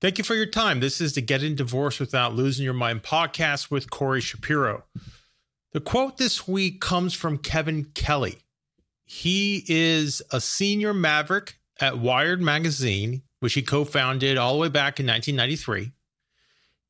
Thank you for your time. This is the Getting Divorced Without Losing Your Mind podcast with Corey Shapiro. The quote this week comes from Kevin Kelly. He is a senior maverick at Wired Magazine, which he co founded all the way back in 1993.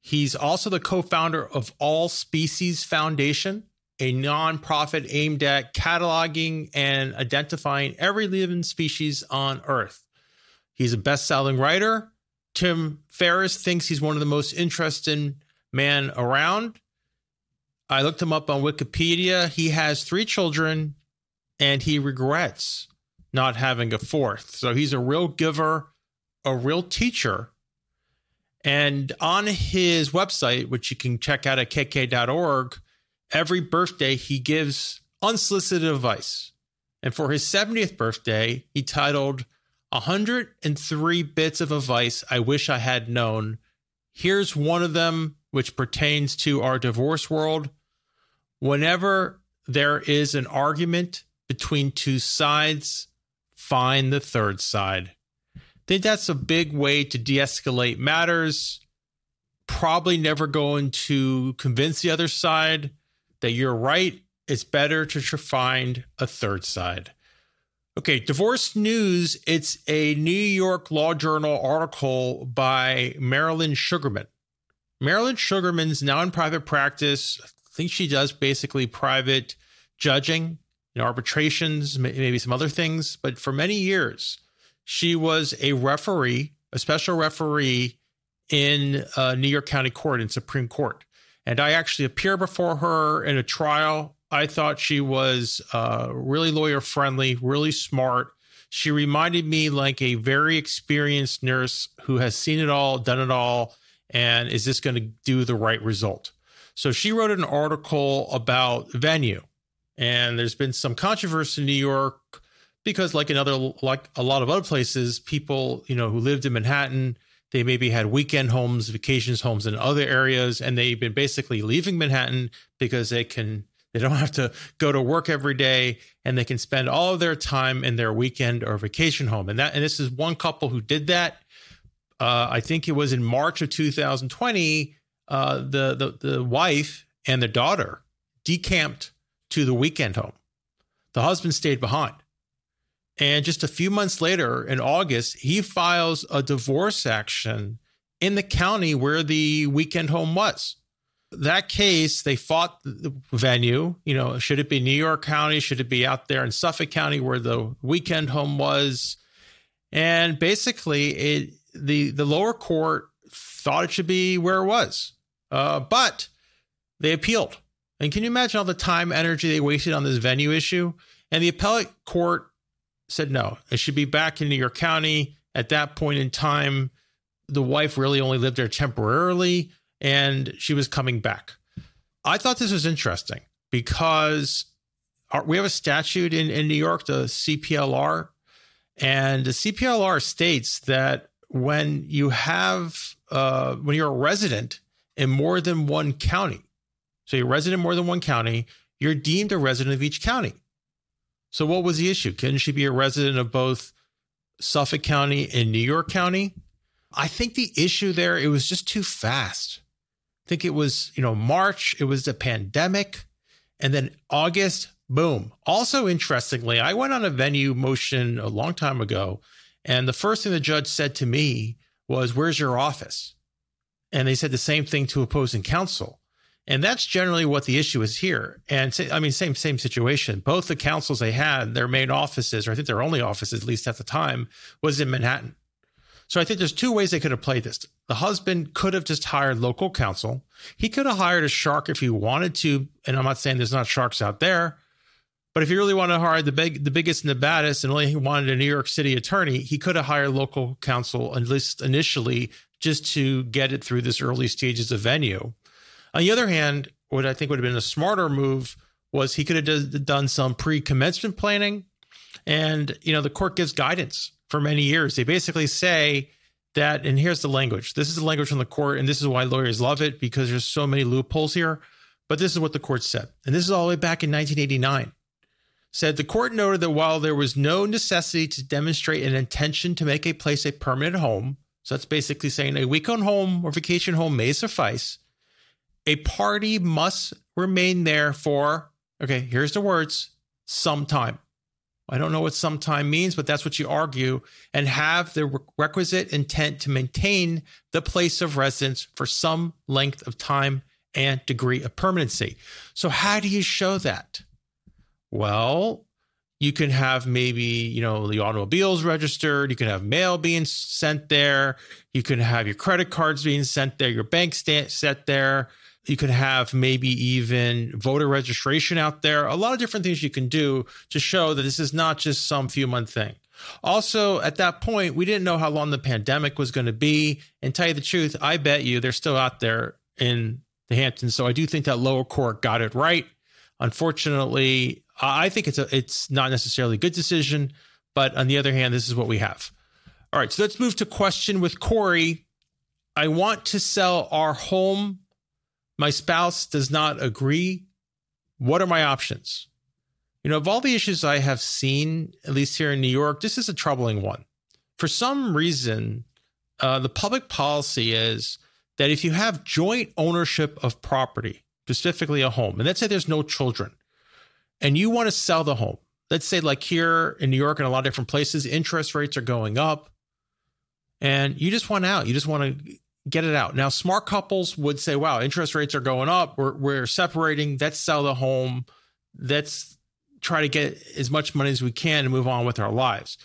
He's also the co founder of All Species Foundation, a nonprofit aimed at cataloging and identifying every living species on Earth. He's a best selling writer Tim Ferriss thinks he's one of the most interesting men around. I looked him up on Wikipedia. He has three children and he regrets not having a fourth. So he's a real giver, a real teacher. And on his website, which you can check out at kk.org, every birthday he gives unsolicited advice. And for his 70th birthday, he titled 103 bits of advice I wish I had known. Here's one of them, which pertains to our divorce world. Whenever there is an argument between two sides, find the third side. I think that's a big way to de escalate matters. Probably never going to convince the other side that you're right. It's better to find a third side. Okay, divorce news. It's a New York Law Journal article by Marilyn Sugarman. Marilyn Sugarman's now in private practice. I think she does basically private judging, know, arbitrations, maybe some other things. But for many years, she was a referee, a special referee in uh, New York County Court and Supreme Court. And I actually appeared before her in a trial I thought she was uh, really lawyer friendly, really smart. She reminded me like a very experienced nurse who has seen it all, done it all, and is this going to do the right result? So she wrote an article about venue, and there's been some controversy in New York because, like in other, like a lot of other places, people you know who lived in Manhattan, they maybe had weekend homes, vacations homes in other areas, and they've been basically leaving Manhattan because they can they don't have to go to work every day and they can spend all of their time in their weekend or vacation home. And that and this is one couple who did that. Uh, I think it was in March of 2020. Uh, the, the the wife and the daughter decamped to the weekend home. The husband stayed behind. And just a few months later, in August, he files a divorce action in the county where the weekend home was that case, they fought the venue. You know, should it be New York County? Should it be out there in Suffolk County where the weekend home was? And basically, it the the lower court thought it should be where it was, uh, but they appealed. And can you imagine all the time, energy they wasted on this venue issue? And the appellate court said no, it should be back in New York County. At that point in time, the wife really only lived there temporarily and she was coming back. I thought this was interesting because our, we have a statute in, in New York, the CPLR, and the CPLR states that when you have, uh, when you're a resident in more than one county, so you're a resident in more than one county, you're deemed a resident of each county. So what was the issue? Couldn't she be a resident of both Suffolk County and New York County? I think the issue there, it was just too fast think it was, you know, March, it was the pandemic. And then August, boom. Also, interestingly, I went on a venue motion a long time ago. And the first thing the judge said to me was, Where's your office? And they said the same thing to opposing counsel. And that's generally what the issue is here. And I mean, same same situation. Both the counsels they had, their main offices, or I think their only offices, at least at the time, was in Manhattan. So I think there's two ways they could have played this. The husband could have just hired local counsel. He could have hired a shark if he wanted to. And I'm not saying there's not sharks out there, but if he really wanted to hire the big, the biggest and the baddest, and only he wanted a New York City attorney, he could have hired local counsel at least initially, just to get it through this early stages of venue. On the other hand, what I think would have been a smarter move was he could have done some pre-commencement planning, and you know the court gives guidance for many years. They basically say that, and here's the language. This is the language from the court, and this is why lawyers love it because there's so many loopholes here. But this is what the court said. And this is all the way back in 1989. Said the court noted that while there was no necessity to demonstrate an intention to make a place a permanent home, So that's basically saying a weekend home or vacation home may suffice. A party must remain there for, okay, here's the words, some time. I don't know what some time means, but that's what you argue and have the requisite intent to maintain the place of residence for some length of time and degree of permanency. So, how do you show that? Well, you can have maybe, you know, the automobiles registered, you can have mail being sent there, you can have your credit cards being sent there, your bank stamp set there, you could have maybe even voter registration out there, a lot of different things you can do to show that this is not just some few month thing. Also, at that point, we didn't know how long the pandemic was going to be. And tell you the truth, I bet you they're still out there in the Hamptons. So I do think that lower court got it right. Unfortunately, I think it's a it's not necessarily a good decision, but on the other hand, this is what we have. All right, so let's move to question with Corey. I want to sell our home my spouse does not agree. What are my options? You know, of all the issues I have seen, at least here in New York, this is a troubling one. For some reason, uh, the public policy is that if you have joint ownership of property, specifically a home, and let's say there's no children, and you want to sell the home, let's say like here in New York and a lot of different places, interest rates are going up, and you just want out. You just want to get it out. Now, smart couples would say, wow, interest rates are going up. We're, we're separating. Let's sell the home. Let's try to get as much money as we can and move on with our lives.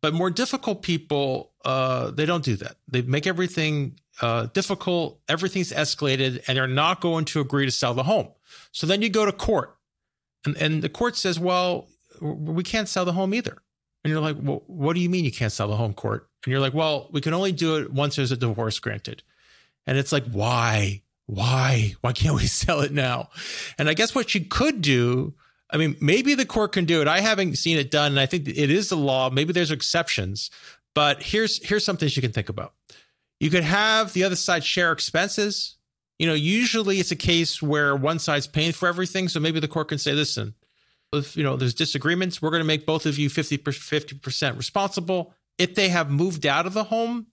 But more difficult people, uh, they don't do that. They make everything uh, difficult. Everything's escalated, and they're not going to agree to sell the home. So then you go to court, and, and the court says, well, we can't sell the home either. And you're like, well, what do you mean you can't sell the home court? And you're like, well, we can only do it once there's a divorce granted. And it's like, why? Why? Why can't we sell it now? And I guess what you could do, I mean, maybe the court can do it. I haven't seen it done. And I think it is the law. Maybe there's exceptions. But here's here's something you can think about. You could have the other side share expenses. You know, usually it's a case where one side's paying for everything. So maybe the court can say, listen, if you know there's disagreements, we're going to make both of you 50 percent responsible. If they have moved out of the home,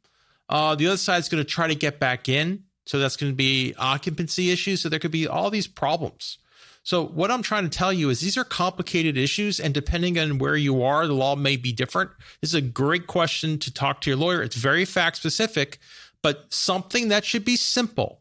uh, the other side is going to try to get back in. So that's going to be occupancy issues. So there could be all these problems. So what I'm trying to tell you is these are complicated issues, and depending on where you are, the law may be different. This is a great question to talk to your lawyer. It's very fact specific, but something that should be simple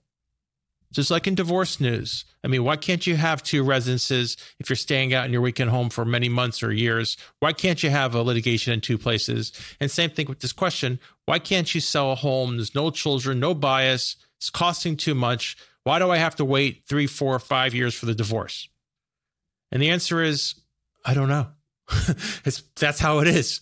just like in divorce news. I mean, why can't you have two residences if you're staying out in your weekend home for many months or years? Why can't you have a litigation in two places? And same thing with this question why can't you sell a home? There's no children, no bias, it's costing too much. Why do I have to wait three, four, five years for the divorce? And the answer is, I don't know. it's, that's how it is.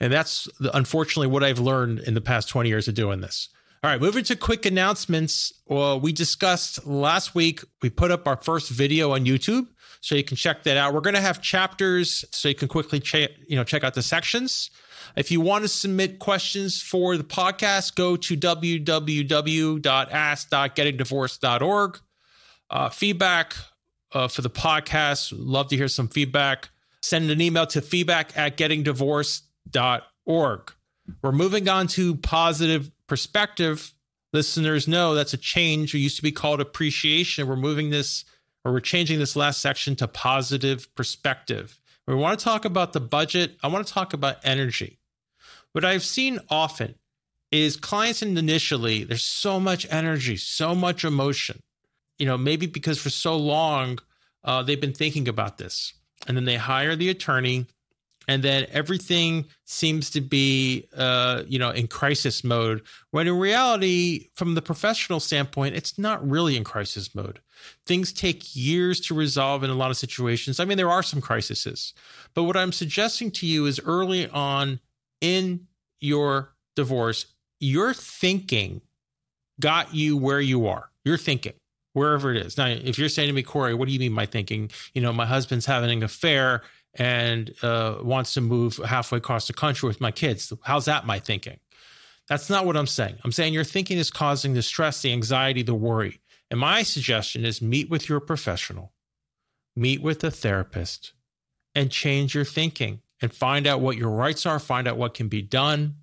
And that's unfortunately what I've learned in the past 20 years of doing this. All right, moving to quick announcements. Well, we discussed last week, we put up our first video on YouTube. So you can check that out. We're going to have chapters so you can quickly check, you know, check out the sections. If you want to submit questions for the podcast, go to www.ask.gettingdivorced.org. Uh, feedback uh, for the podcast, love to hear some feedback. Send an email to feedback at gettingdivorced.org. We're moving on to positive perspective, listeners know that's a change. It used to be called appreciation. We're moving this or we're changing this last section to positive perspective. We want to talk about the budget. I want to talk about energy. What I've seen often is clients initially, there's so much energy, so much emotion. You know, maybe because for so long uh, they've been thinking about this. And then they hire the attorney and then everything seems to be uh, you know in crisis mode when in reality from the professional standpoint it's not really in crisis mode. Things take years to resolve in a lot of situations. I mean there are some crises but what i'm suggesting to you is early on in your divorce your thinking got you where you are. You're thinking wherever it is. Now if you're saying to me corey what do you mean by thinking? You know my husband's having an affair and uh, wants to move halfway across the country with my kids. How's that my thinking? That's not what I'm saying. I'm saying your thinking is causing the stress, the anxiety, the worry. And my suggestion is meet with your professional, meet with a therapist, and change your thinking and find out what your rights are, find out what can be done.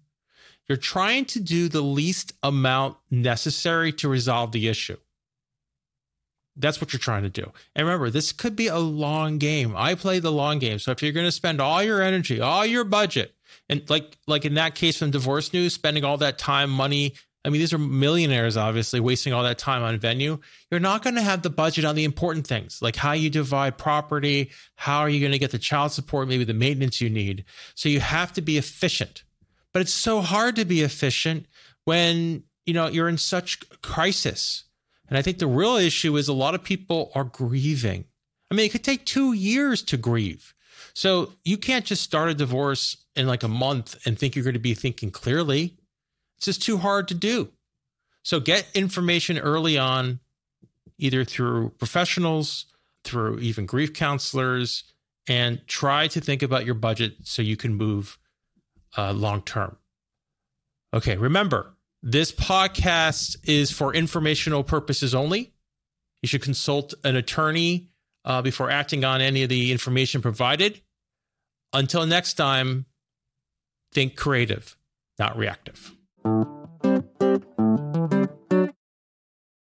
You're trying to do the least amount necessary to resolve the issue. That's what you're trying to do. And remember, this could be a long game. I play the long game. So if you're going to spend all your energy, all your budget, and like like in that case from divorce news, spending all that time, money. I mean, these are millionaires, obviously, wasting all that time on venue. You're not going to have the budget on the important things, like how you divide property, how are you going to get the child support, maybe the maintenance you need. So you have to be efficient. But it's so hard to be efficient when you know you're in such crisis and I think the real issue is a lot of people are grieving. I mean, it could take two years to grieve. So you can't just start a divorce in like a month and think you're going to be thinking clearly. It's just too hard to do. So get information early on, either through professionals, through even grief counselors, and try to think about your budget so you can move uh, long term. Okay, remember, this podcast is for informational purposes only. You should consult an attorney uh, before acting on any of the information provided. Until next time, think creative, not reactive.